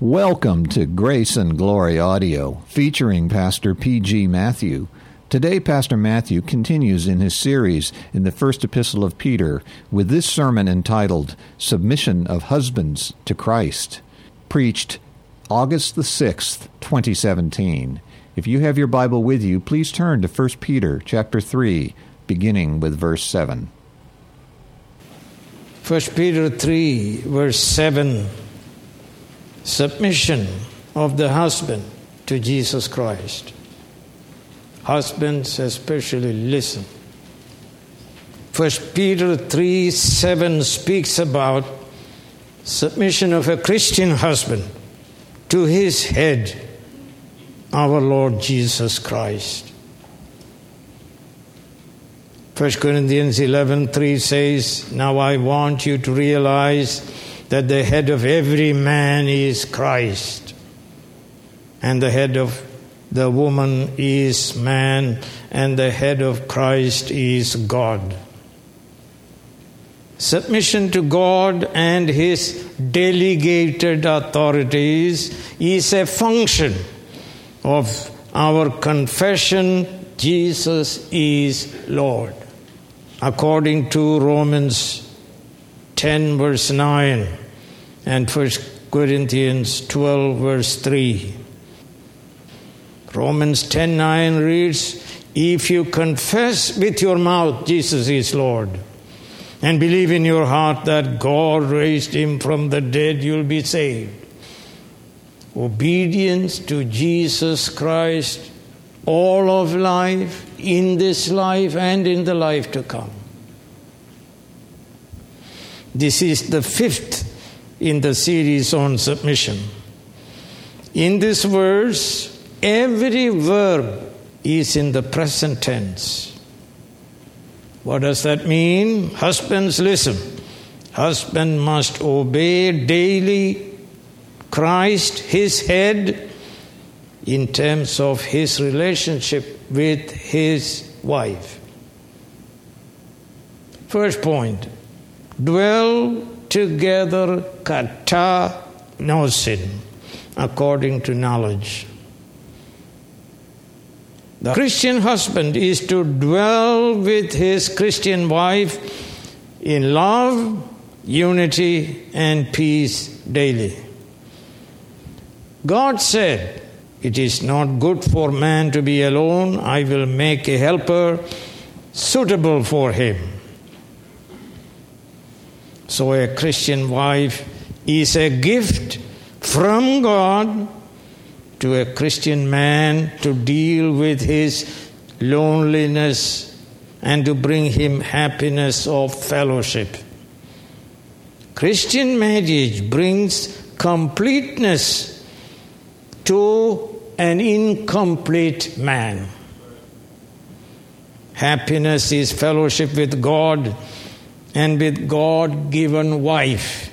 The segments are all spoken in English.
Welcome to Grace and Glory Audio, featuring Pastor P.G. Matthew. Today, Pastor Matthew continues in his series in the first epistle of Peter with this sermon entitled Submission of Husbands to Christ, preached August the 6th, 2017. If you have your Bible with you, please turn to 1 Peter chapter 3, beginning with verse 7. 1 Peter 3, verse 7 submission of the husband to Jesus Christ. Husbands, especially, listen. First Peter 3 7 speaks about submission of a Christian husband to his head, our Lord Jesus Christ. 1 Corinthians 11 3 says, Now I want you to realize that the head of every man is Christ, and the head of the woman is man, and the head of Christ is God. Submission to God and His delegated authorities is a function of our confession Jesus is Lord. According to Romans 10, verse 9, and 1 Corinthians 12, verse 3. Romans 10 9 reads, If you confess with your mouth Jesus is Lord, and believe in your heart that God raised him from the dead, you'll be saved. Obedience to Jesus Christ, all of life, in this life and in the life to come. This is the fifth in the series on submission. In this verse, every verb is in the present tense. What does that mean? Husbands, listen. Husband must obey daily Christ, his head, in terms of his relationship with his wife. First point dwell together kata nosin, according to knowledge. The Christian husband is to dwell with his Christian wife in love, unity, and peace daily. God said, It is not good for man to be alone. I will make a helper suitable for him. So, a Christian wife is a gift from God to a Christian man to deal with his loneliness and to bring him happiness of fellowship. Christian marriage brings completeness to an incomplete man. Happiness is fellowship with God and with God given wife.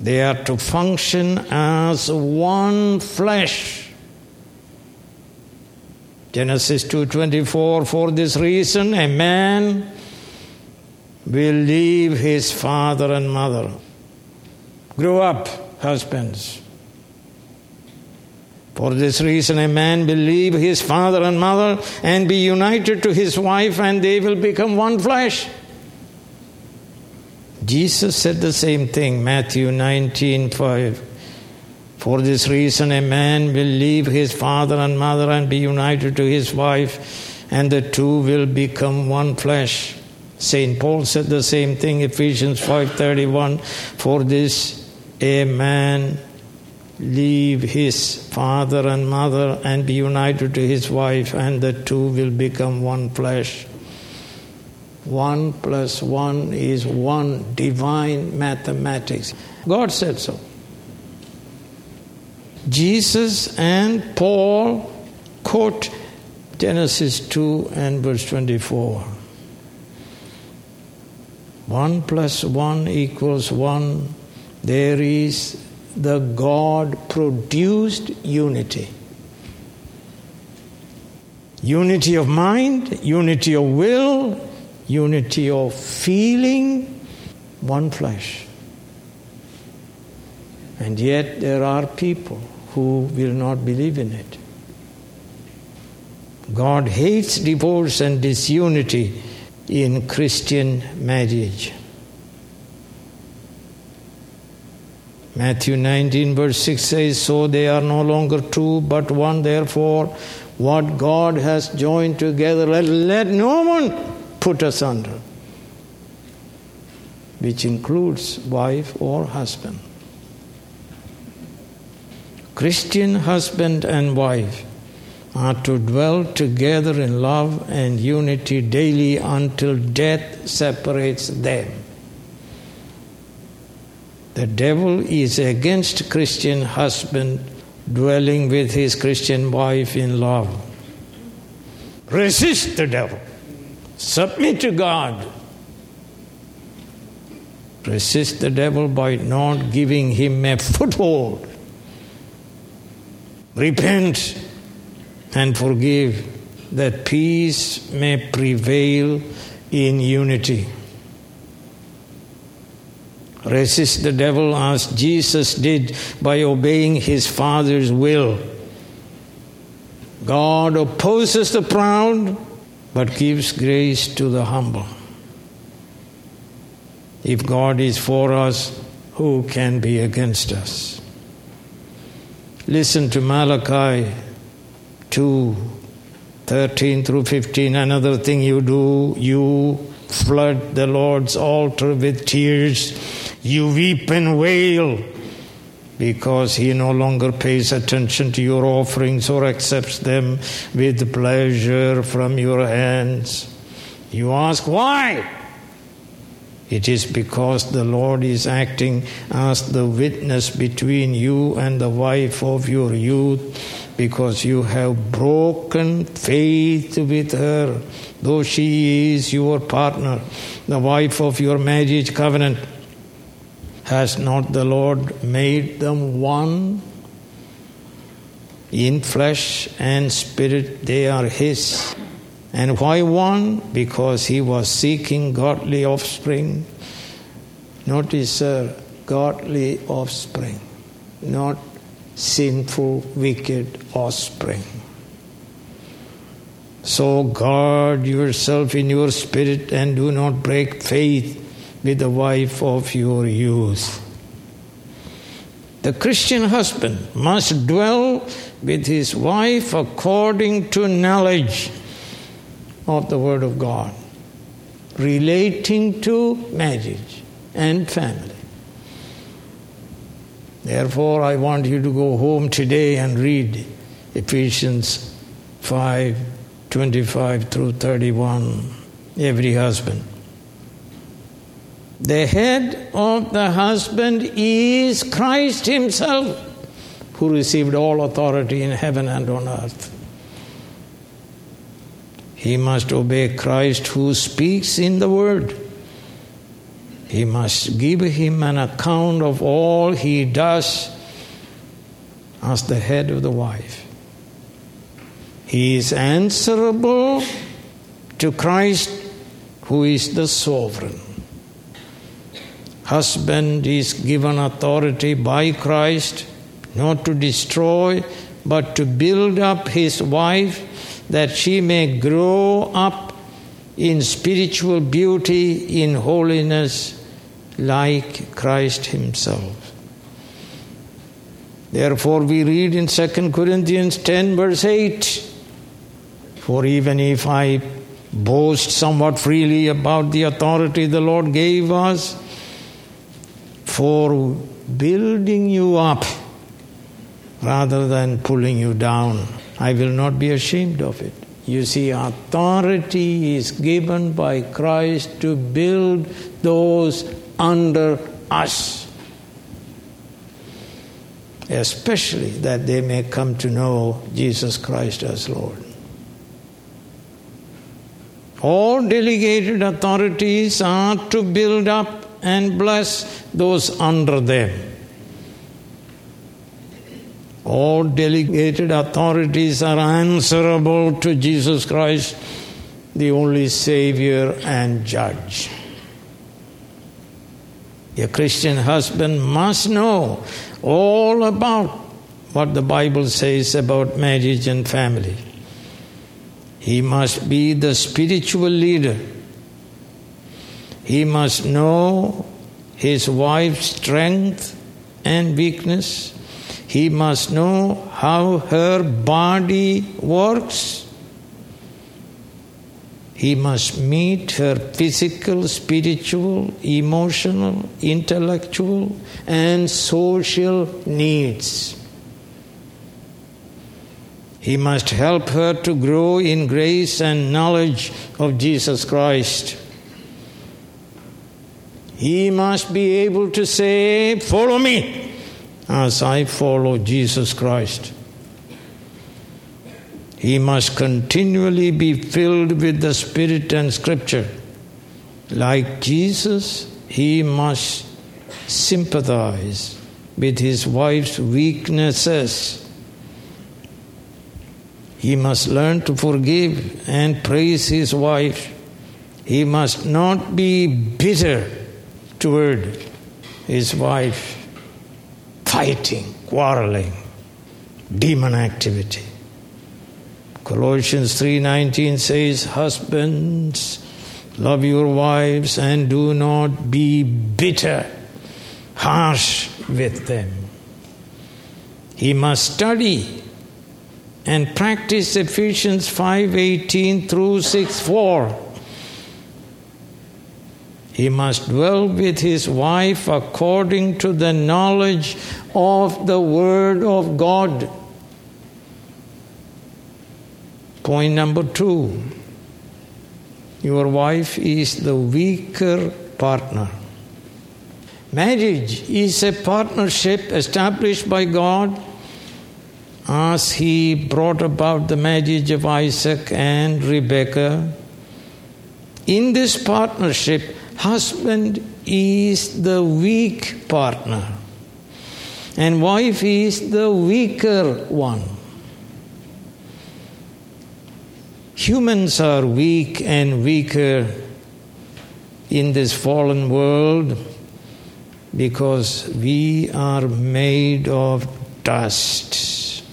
They are to function as one flesh. Genesis 2:24 For this reason a man will leave his father and mother. Grow up, husbands. For this reason, a man will leave his father and mother and be united to his wife, and they will become one flesh. Jesus said the same thing, Matthew 19 5. For this reason, a man will leave his father and mother and be united to his wife, and the two will become one flesh. St. Paul said the same thing, Ephesians 5:31. For this, a man leave his father and mother and be united to his wife, and the two will become one flesh. One plus one is one divine mathematics. God said so. Jesus and Paul quote Genesis 2 and verse 24. One plus one equals one. There is the God produced unity. Unity of mind, unity of will, unity of feeling, one flesh. And yet there are people who will not believe in it. God hates divorce and disunity in Christian marriage. Matthew 19, verse 6 says, So they are no longer two, but one. Therefore, what God has joined together, let, let no one put asunder, which includes wife or husband. Christian husband and wife are to dwell together in love and unity daily until death separates them. The devil is against Christian husband dwelling with his Christian wife in love. Resist the devil. Submit to God. Resist the devil by not giving him a foothold. Repent and forgive that peace may prevail in unity. Resist the devil as Jesus did by obeying his Father's will. God opposes the proud but gives grace to the humble. If God is for us, who can be against us? Listen to Malachi 2 13 through 15. Another thing you do, you flood the Lord's altar with tears. You weep and wail because he no longer pays attention to your offerings or accepts them with pleasure from your hands. You ask why? It is because the Lord is acting as the witness between you and the wife of your youth, because you have broken faith with her, though she is your partner, the wife of your marriage covenant. Has not the Lord made them one? In flesh and spirit, they are His. And why one? Because he was seeking godly offspring. Notice, sir, godly offspring, not sinful, wicked offspring. So guard yourself in your spirit and do not break faith with the wife of your youth. The Christian husband must dwell with his wife according to knowledge of the Word of God relating to marriage and family. Therefore, I want you to go home today and read Ephesians 5 25 through 31. Every husband. The head of the husband is Christ Himself, who received all authority in heaven and on earth. He must obey Christ who speaks in the Word. He must give him an account of all he does as the head of the wife. He is answerable to Christ who is the sovereign. Husband is given authority by Christ not to destroy but to build up his wife that she may grow up in spiritual beauty, in holiness, like Christ Himself. Therefore, we read in 2 Corinthians 10, verse 8 For even if I boast somewhat freely about the authority the Lord gave us for building you up rather than pulling you down, I will not be ashamed of it. You see, authority is given by Christ to build those under us, especially that they may come to know Jesus Christ as Lord. All delegated authorities are to build up and bless those under them. All delegated authorities are answerable to Jesus Christ, the only Savior and Judge. A Christian husband must know all about what the Bible says about marriage and family. He must be the spiritual leader. He must know his wife's strength and weakness. He must know how her body works. He must meet her physical, spiritual, emotional, intellectual, and social needs. He must help her to grow in grace and knowledge of Jesus Christ. He must be able to say, Follow me as I follow Jesus Christ. He must continually be filled with the Spirit and Scripture. Like Jesus, he must sympathize with his wife's weaknesses. He must learn to forgive and praise his wife. He must not be bitter toward his wife, fighting, quarreling, demon activity. Colossians 3:19 says, "Husbands, love your wives and do not be bitter, harsh with them." He must study and practice Ephesians 5:18 through 6:4. He must dwell with his wife according to the knowledge of the Word of God. Point number two your wife is the weaker partner. Marriage is a partnership established by God as He brought about the marriage of Isaac and Rebekah. In this partnership, husband is the weak partner, and wife is the weaker one. Humans are weak and weaker in this fallen world because we are made of dust.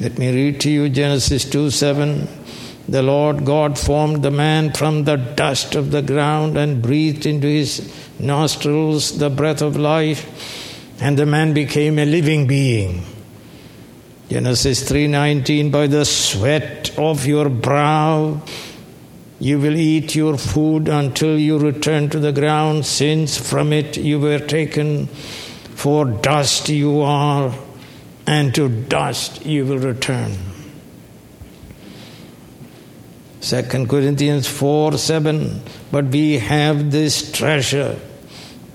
Let me read to you Genesis 2 7. The Lord God formed the man from the dust of the ground and breathed into his nostrils the breath of life, and the man became a living being. Genesis 3:19 by the sweat of your brow you will eat your food until you return to the ground since from it you were taken for dust you are and to dust you will return 2 Corinthians 4 7 but we have this treasure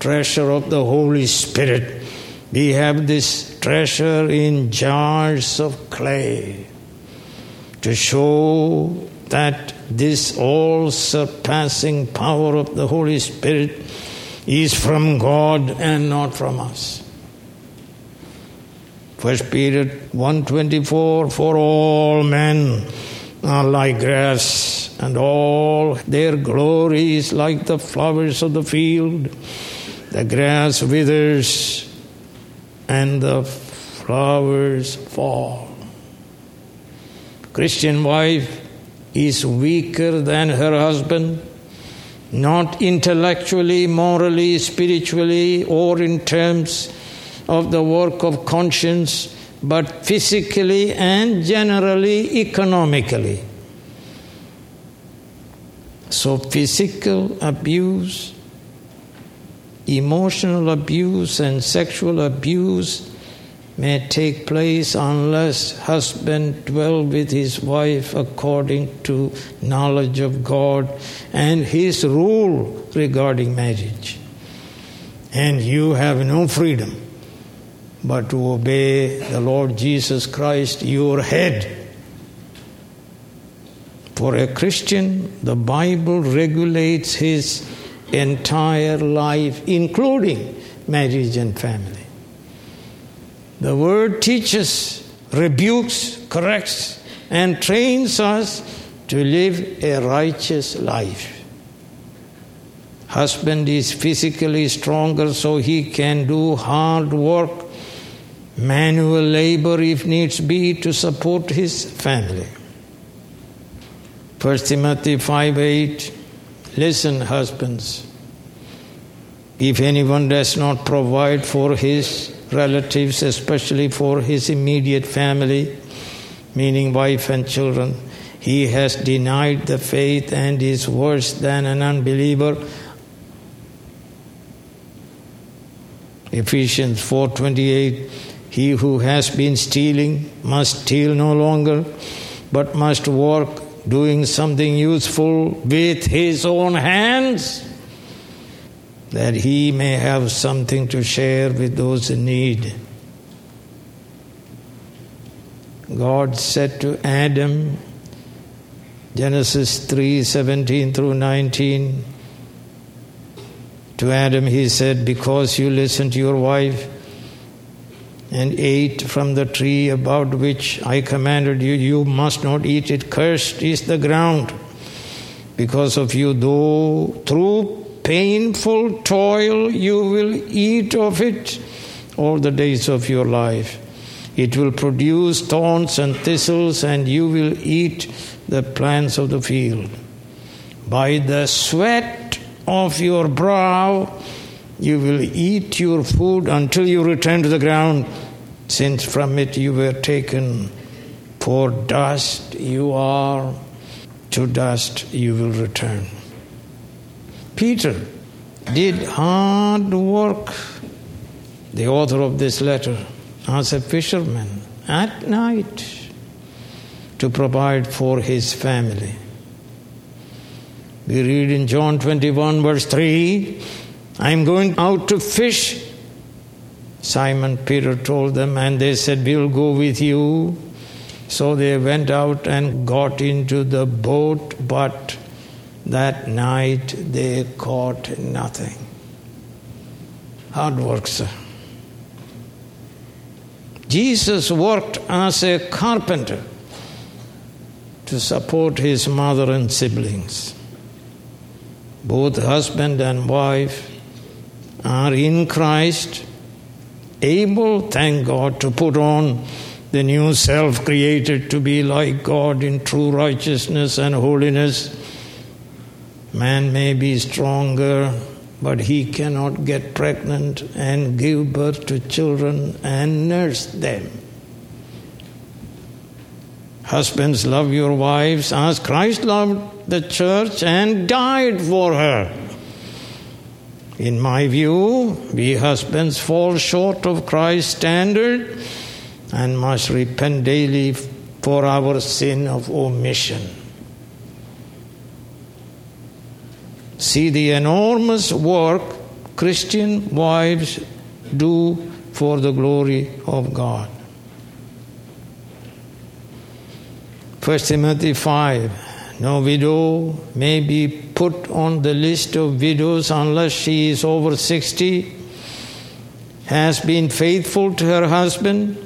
treasure of the Holy Spirit we have this treasure in jars of clay to show that this all surpassing power of the Holy Spirit is from God and not from us. First Peter 124 for all men like grass and all their glory is like the flowers of the field the grass withers and the flowers fall. Christian wife is weaker than her husband, not intellectually, morally, spiritually, or in terms of the work of conscience, but physically and generally economically. So, physical abuse emotional abuse and sexual abuse may take place unless husband dwell with his wife according to knowledge of God and his rule regarding marriage. And you have no freedom but to obey the Lord Jesus Christ, your head. For a Christian, the Bible regulates his entire life, including marriage and family. The word teaches, rebukes, corrects, and trains us to live a righteous life. Husband is physically stronger so he can do hard work, manual labor if needs be to support his family. 1 Timothy 5 8 Listen, husbands. If anyone does not provide for his relatives, especially for his immediate family, meaning wife and children, he has denied the faith and is worse than an unbeliever. Ephesians 4:28 He who has been stealing must steal no longer but must work doing something useful with his own hands that he may have something to share with those in need. God said to Adam, Genesis 3 17 through 19, to Adam he said, Because you listened to your wife and ate from the tree about which I commanded you, you must not eat it. Cursed is the ground because of you, though through painful toil you will eat of it all the days of your life. It will produce thorns and thistles, and you will eat the plants of the field. By the sweat of your brow, you will eat your food until you return to the ground, since from it you were taken. For dust you are, to dust you will return. Peter did hard work, the author of this letter, as a fisherman at night to provide for his family. We read in John 21, verse 3 I am going out to fish. Simon Peter told them, and they said, We'll go with you. So they went out and got into the boat, but that night they caught nothing. Hard work, sir. Jesus worked as a carpenter to support his mother and siblings. Both husband and wife are in Christ, able, thank God, to put on the new self created to be like God in true righteousness and holiness Man may be stronger, but he cannot get pregnant and give birth to children and nurse them. Husbands, love your wives as Christ loved the church and died for her. In my view, we husbands fall short of Christ's standard and must repent daily for our sin of omission. See the enormous work Christian wives do for the glory of God. 1 Timothy 5 No widow may be put on the list of widows unless she is over 60, has been faithful to her husband,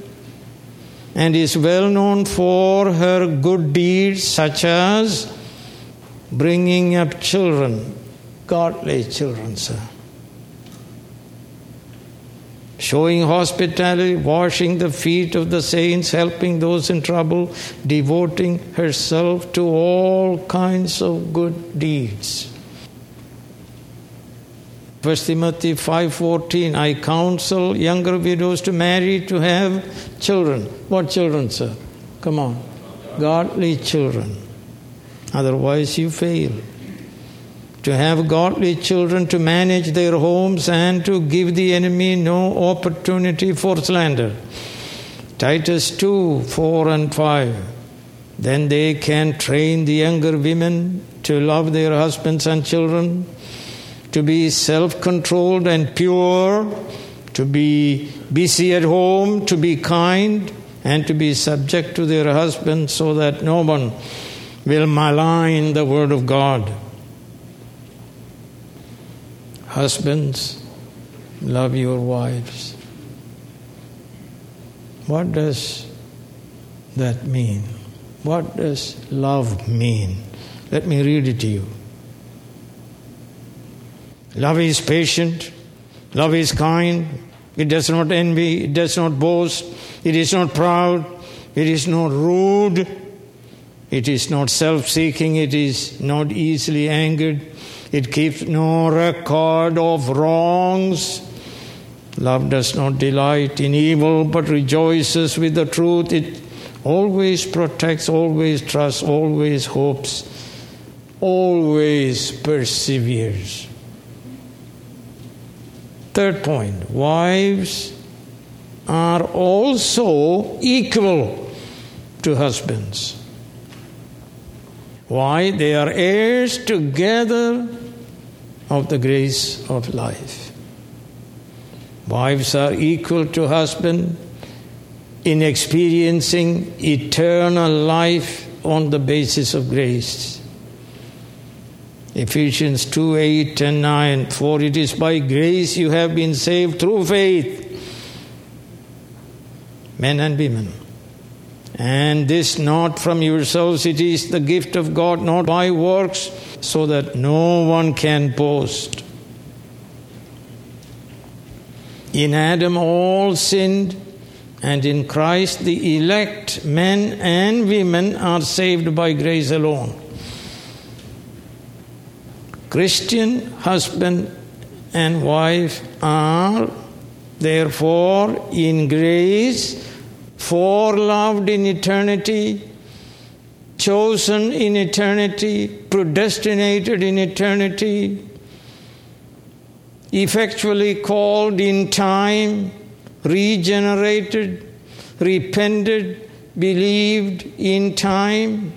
and is well known for her good deeds, such as bringing up children godly children, sir. Showing hospitality, washing the feet of the saints, helping those in trouble, devoting herself to all kinds of good deeds. 1 Timothy 5:14 I counsel younger widows to marry to have children. What children, sir? Come on. Godly children. Otherwise you fail to have godly children to manage their homes and to give the enemy no opportunity for slander. Titus 2 4 and 5. Then they can train the younger women to love their husbands and children, to be self controlled and pure, to be busy at home, to be kind, and to be subject to their husbands so that no one will malign the word of God. Husbands, love your wives. What does that mean? What does love mean? Let me read it to you. Love is patient. Love is kind. It does not envy. It does not boast. It is not proud. It is not rude. It is not self seeking. It is not easily angered. It keeps no record of wrongs. Love does not delight in evil but rejoices with the truth. It always protects, always trusts, always hopes, always perseveres. Third point wives are also equal to husbands. Why? They are heirs together of the grace of life. Wives are equal to husband in experiencing eternal life on the basis of grace. Ephesians 2 8 and 9. For it is by grace you have been saved through faith, men and women. And this not from yourselves, it is the gift of God, not by works, so that no one can boast. In Adam all sinned, and in Christ the elect men and women are saved by grace alone. Christian husband and wife are therefore in grace foreloved in eternity, chosen in eternity, predestinated in eternity, effectually called in time, regenerated, repented, believed in time,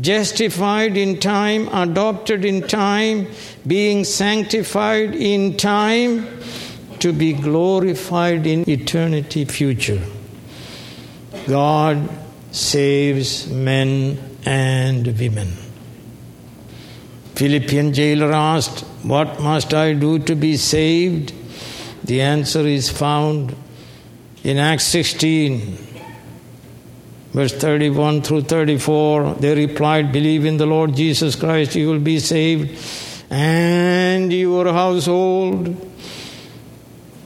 justified in time, adopted in time, being sanctified in time, to be glorified in eternity future. God saves men and women. Philippian jailer asked, What must I do to be saved? The answer is found in Acts 16, verse 31 through 34. They replied, Believe in the Lord Jesus Christ, you will be saved, and your household.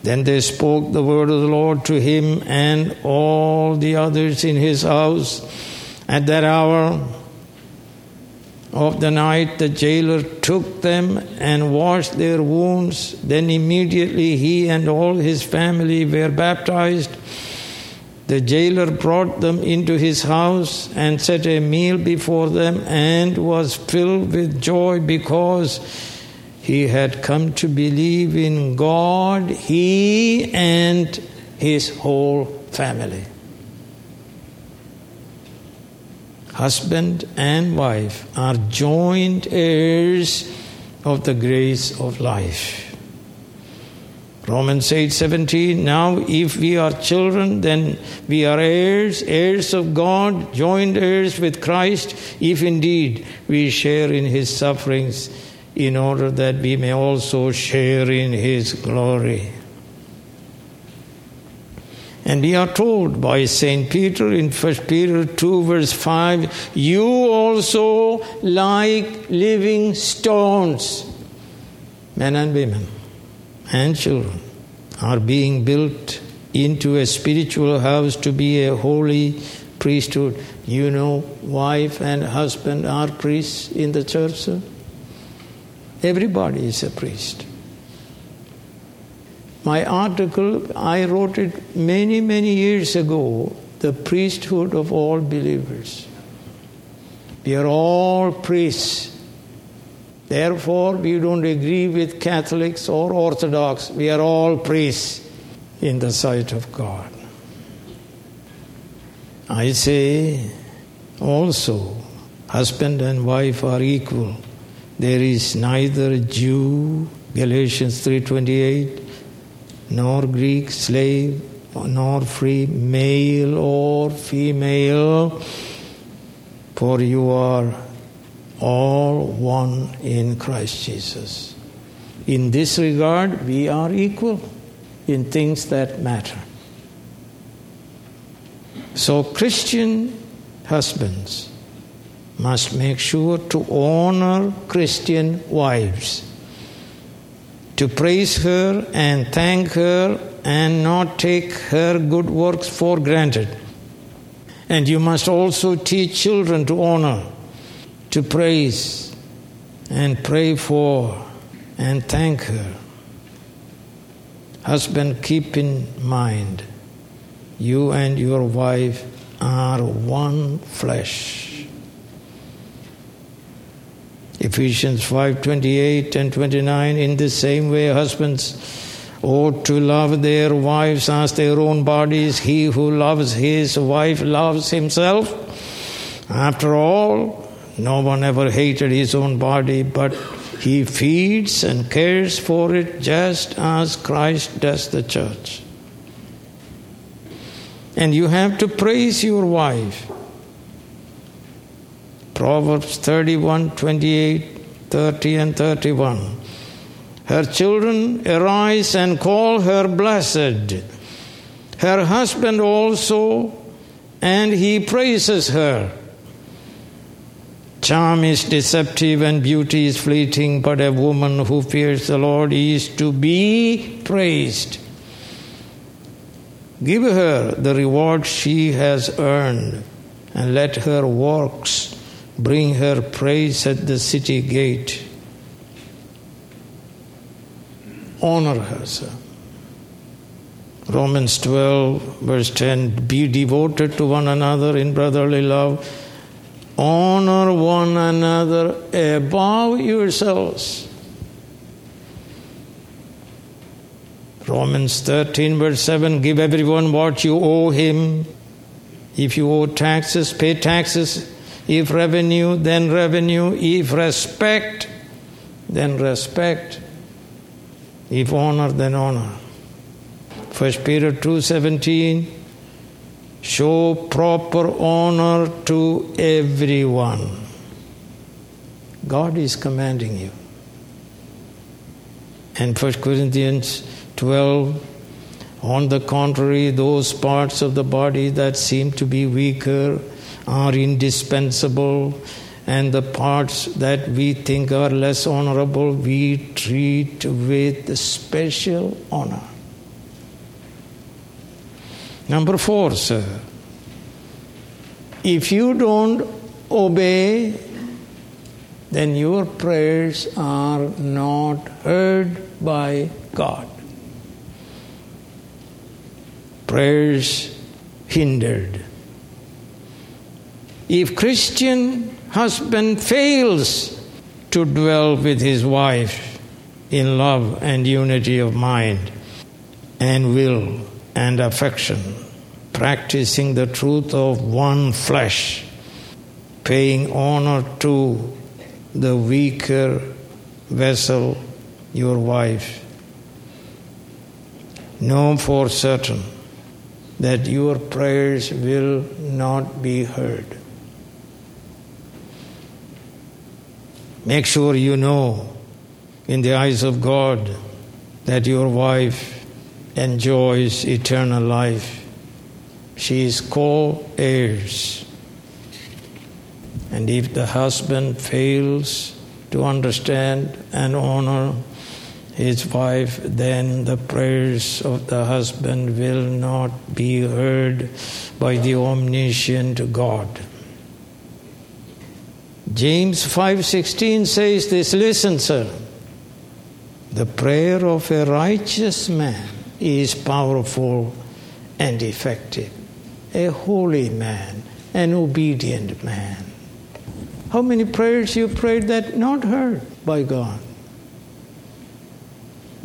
Then they spoke the word of the Lord to him and all the others in his house. At that hour of the night, the jailer took them and washed their wounds. Then immediately he and all his family were baptized. The jailer brought them into his house and set a meal before them and was filled with joy because he had come to believe in God, he and his whole family. Husband and wife are joint heirs of the grace of life. Romans 8 17. Now, if we are children, then we are heirs, heirs of God, joint heirs with Christ, if indeed we share in his sufferings, in order that we may also share in his glory. And we are told by St. Peter in 1 Peter 2, verse 5 you also, like living stones, men and women and children, are being built into a spiritual house to be a holy priesthood. You know, wife and husband are priests in the church, sir? Everybody is a priest. My article, I wrote it many, many years ago The Priesthood of All Believers. We are all priests. Therefore, we don't agree with Catholics or Orthodox. We are all priests in the sight of God. I say also, husband and wife are equal. There is neither Jew, Galatians 3:28, nor Greek slave, nor free male or female, for you are all one in Christ Jesus. In this regard, we are equal in things that matter. So, Christian husbands must make sure to honor Christian wives to praise her and thank her and not take her good works for granted. And you must also teach children to honor, to praise, and pray for, and thank her. Husband, keep in mind, you and your wife are one flesh. Ephesians 5:28 and 29 in the same way husbands ought to love their wives as their own bodies. He who loves his wife loves himself. After all no one ever hated his own body but he feeds and cares for it just as Christ does the church. And you have to praise your wife Proverbs 31 28, 30, and 31. Her children arise and call her blessed. Her husband also, and he praises her. Charm is deceptive and beauty is fleeting, but a woman who fears the Lord is to be praised. Give her the reward she has earned, and let her works bring her praise at the city gate. Honor her, sir. Romans 12, verse 10 Be devoted to one another in brotherly love. Honor one another above yourselves. Romans 13, verse 7 Give everyone what you owe him. If you owe taxes, pay taxes if revenue, then revenue. If respect, then respect. If honor, then honor. First Peter 2:17 show proper honor to everyone. God is commanding you. And 1 Corinthians 12 on the contrary, those parts of the body that seem to be weaker are indispensable, and the parts that we think are less honorable we treat with special honor. Number four, sir. If you don't obey, then your prayers are not heard by God. Prayers hindered. If Christian husband fails to dwell with his wife in love and unity of mind and will and affection, practicing the truth of one flesh, paying honor to the weaker vessel, your wife, know for certain that your prayers will not be heard. Make sure you know in the eyes of God that your wife enjoys eternal life. She is co heirs. And if the husband fails to understand and honor his wife, then the prayers of the husband will not be heard by the omniscient God. James 5:16 says this, listen sir. The prayer of a righteous man is powerful and effective. A holy man, an obedient man. How many prayers you prayed that not heard by God?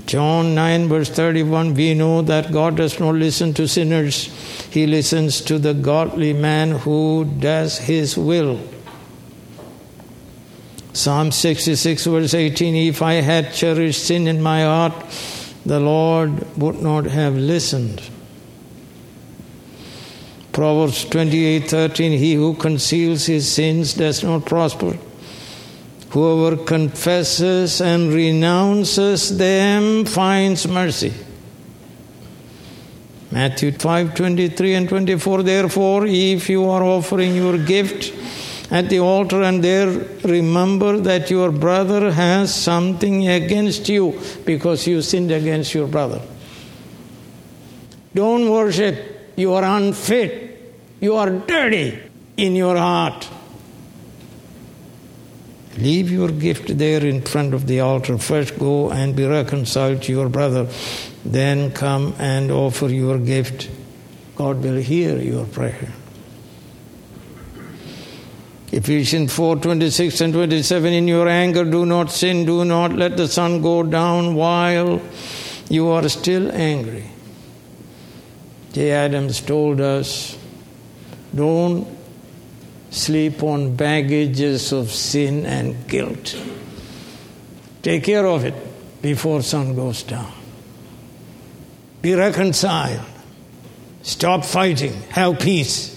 John 9, verse 31, we know that God does not listen to sinners. He listens to the godly man who does his will. Psalm 66, verse 18 If I had cherished sin in my heart, the Lord would not have listened. Proverbs 28, 13 He who conceals his sins does not prosper. Whoever confesses and renounces them finds mercy. Matthew 5 23 and 24 Therefore, if you are offering your gift, at the altar and there remember that your brother has something against you because you sinned against your brother. Don't worship. You are unfit. You are dirty in your heart. Leave your gift there in front of the altar. First go and be reconciled to your brother. Then come and offer your gift. God will hear your prayer. Ephesians 4 26 and 27 In your anger, do not sin, do not let the sun go down while you are still angry. Jay Adams told us don't sleep on baggages of sin and guilt. Take care of it before sun goes down. Be reconciled. Stop fighting. Have peace.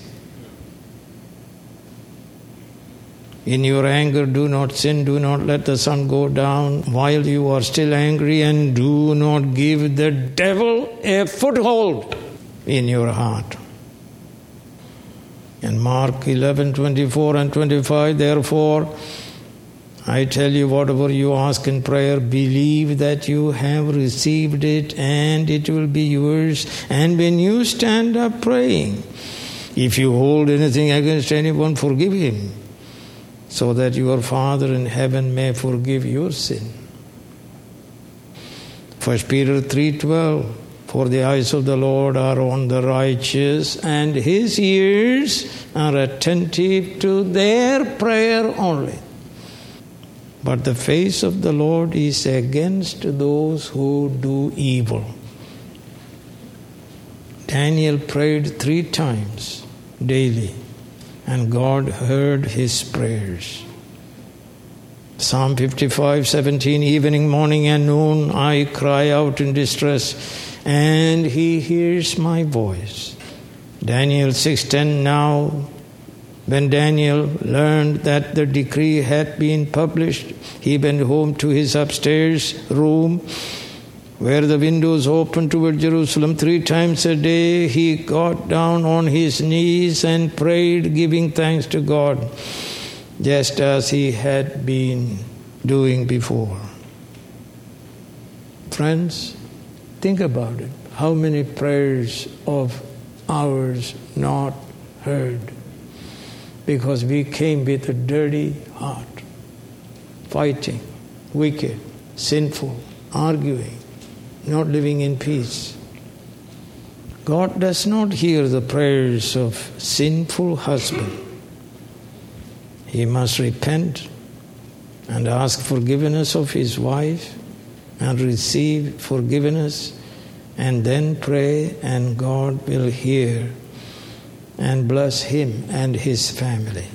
In your anger, do not sin, do not let the sun go down while you are still angry, and do not give the devil a foothold in your heart. And Mark 11 24 and 25, therefore, I tell you, whatever you ask in prayer, believe that you have received it and it will be yours. And when you stand up praying, if you hold anything against anyone, forgive him so that your Father in heaven may forgive your sin. 1 Peter 3:12 For the eyes of the Lord are on the righteous and his ears are attentive to their prayer only. But the face of the Lord is against those who do evil. Daniel prayed 3 times daily and God heard his prayers. Psalm 55 17 Evening, morning, and noon I cry out in distress, and he hears my voice. Daniel 6:10 Now when Daniel learned that the decree had been published, he went home to his upstairs room where the windows opened toward Jerusalem three times a day, he got down on his knees and prayed, giving thanks to God, just as he had been doing before. Friends, think about it. How many prayers of ours not heard? Because we came with a dirty heart, fighting, wicked, sinful, arguing not living in peace. God does not hear the prayers of sinful husband. He must repent and ask forgiveness of his wife and receive forgiveness and then pray and God will hear and bless him and his family.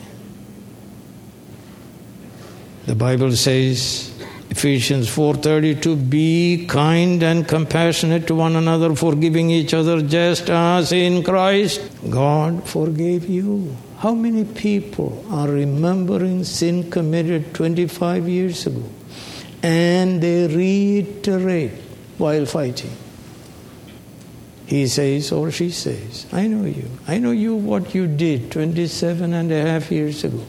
The Bible says Ephesians 4:32 be kind and compassionate to one another forgiving each other just as in Christ God forgave you. How many people are remembering sin committed 25 years ago and they reiterate while fighting? He says or she says, I know you. I know you what you did 27 and a half years ago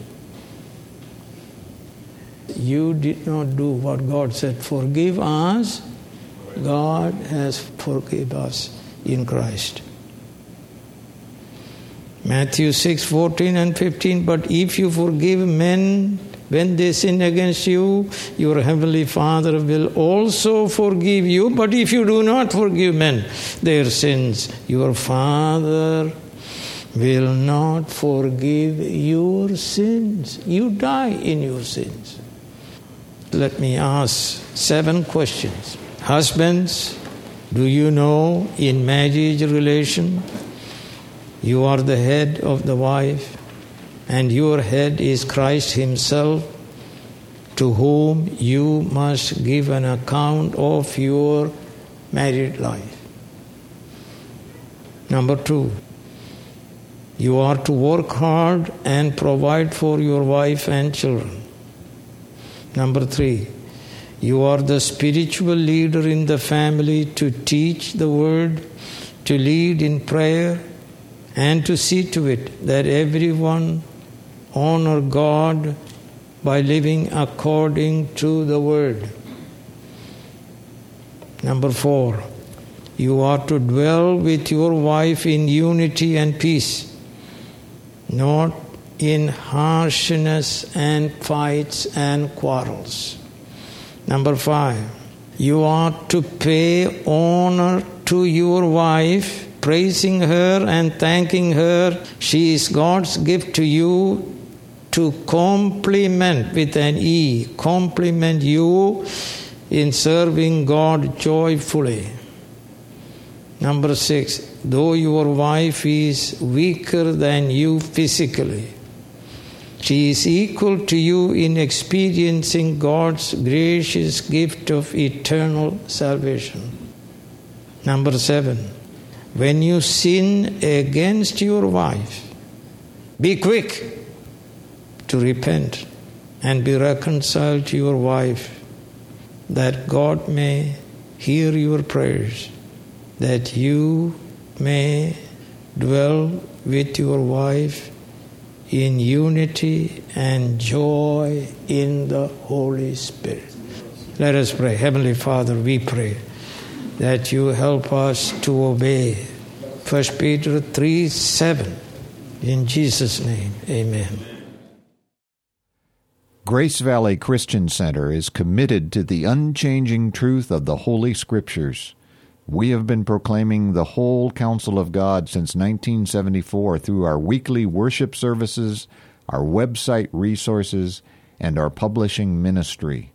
you did not do what God said. Forgive us. God has forgiven us in Christ. Matthew 6 14 and 15. But if you forgive men when they sin against you, your heavenly Father will also forgive you. But if you do not forgive men their sins, your Father will not forgive your sins. You die in your sins. Let me ask seven questions. Husbands, do you know in marriage relation you are the head of the wife and your head is Christ himself to whom you must give an account of your married life. Number 2 you are to work hard and provide for your wife and children. Number three, you are the spiritual leader in the family to teach the word, to lead in prayer, and to see to it that everyone honor God by living according to the Word. Number four, you are to dwell with your wife in unity and peace, not in harshness and fights and quarrels. Number five, you are to pay honor to your wife, praising her and thanking her. She is God's gift to you to complement with an E, complement you in serving God joyfully. Number six, though your wife is weaker than you physically, she is equal to you in experiencing God's gracious gift of eternal salvation. Number seven, when you sin against your wife, be quick to repent and be reconciled to your wife that God may hear your prayers, that you may dwell with your wife in unity and joy in the Holy Spirit. Let us pray. Heavenly Father, we pray that you help us to obey 1 Peter 3 7. In Jesus' name, amen. Grace Valley Christian Center is committed to the unchanging truth of the Holy Scriptures. We have been proclaiming the whole counsel of God since 1974 through our weekly worship services, our website resources, and our publishing ministry.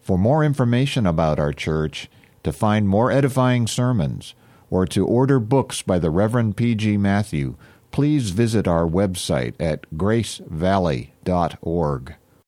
For more information about our church, to find more edifying sermons, or to order books by the Reverend P.G. Matthew, please visit our website at gracevalley.org.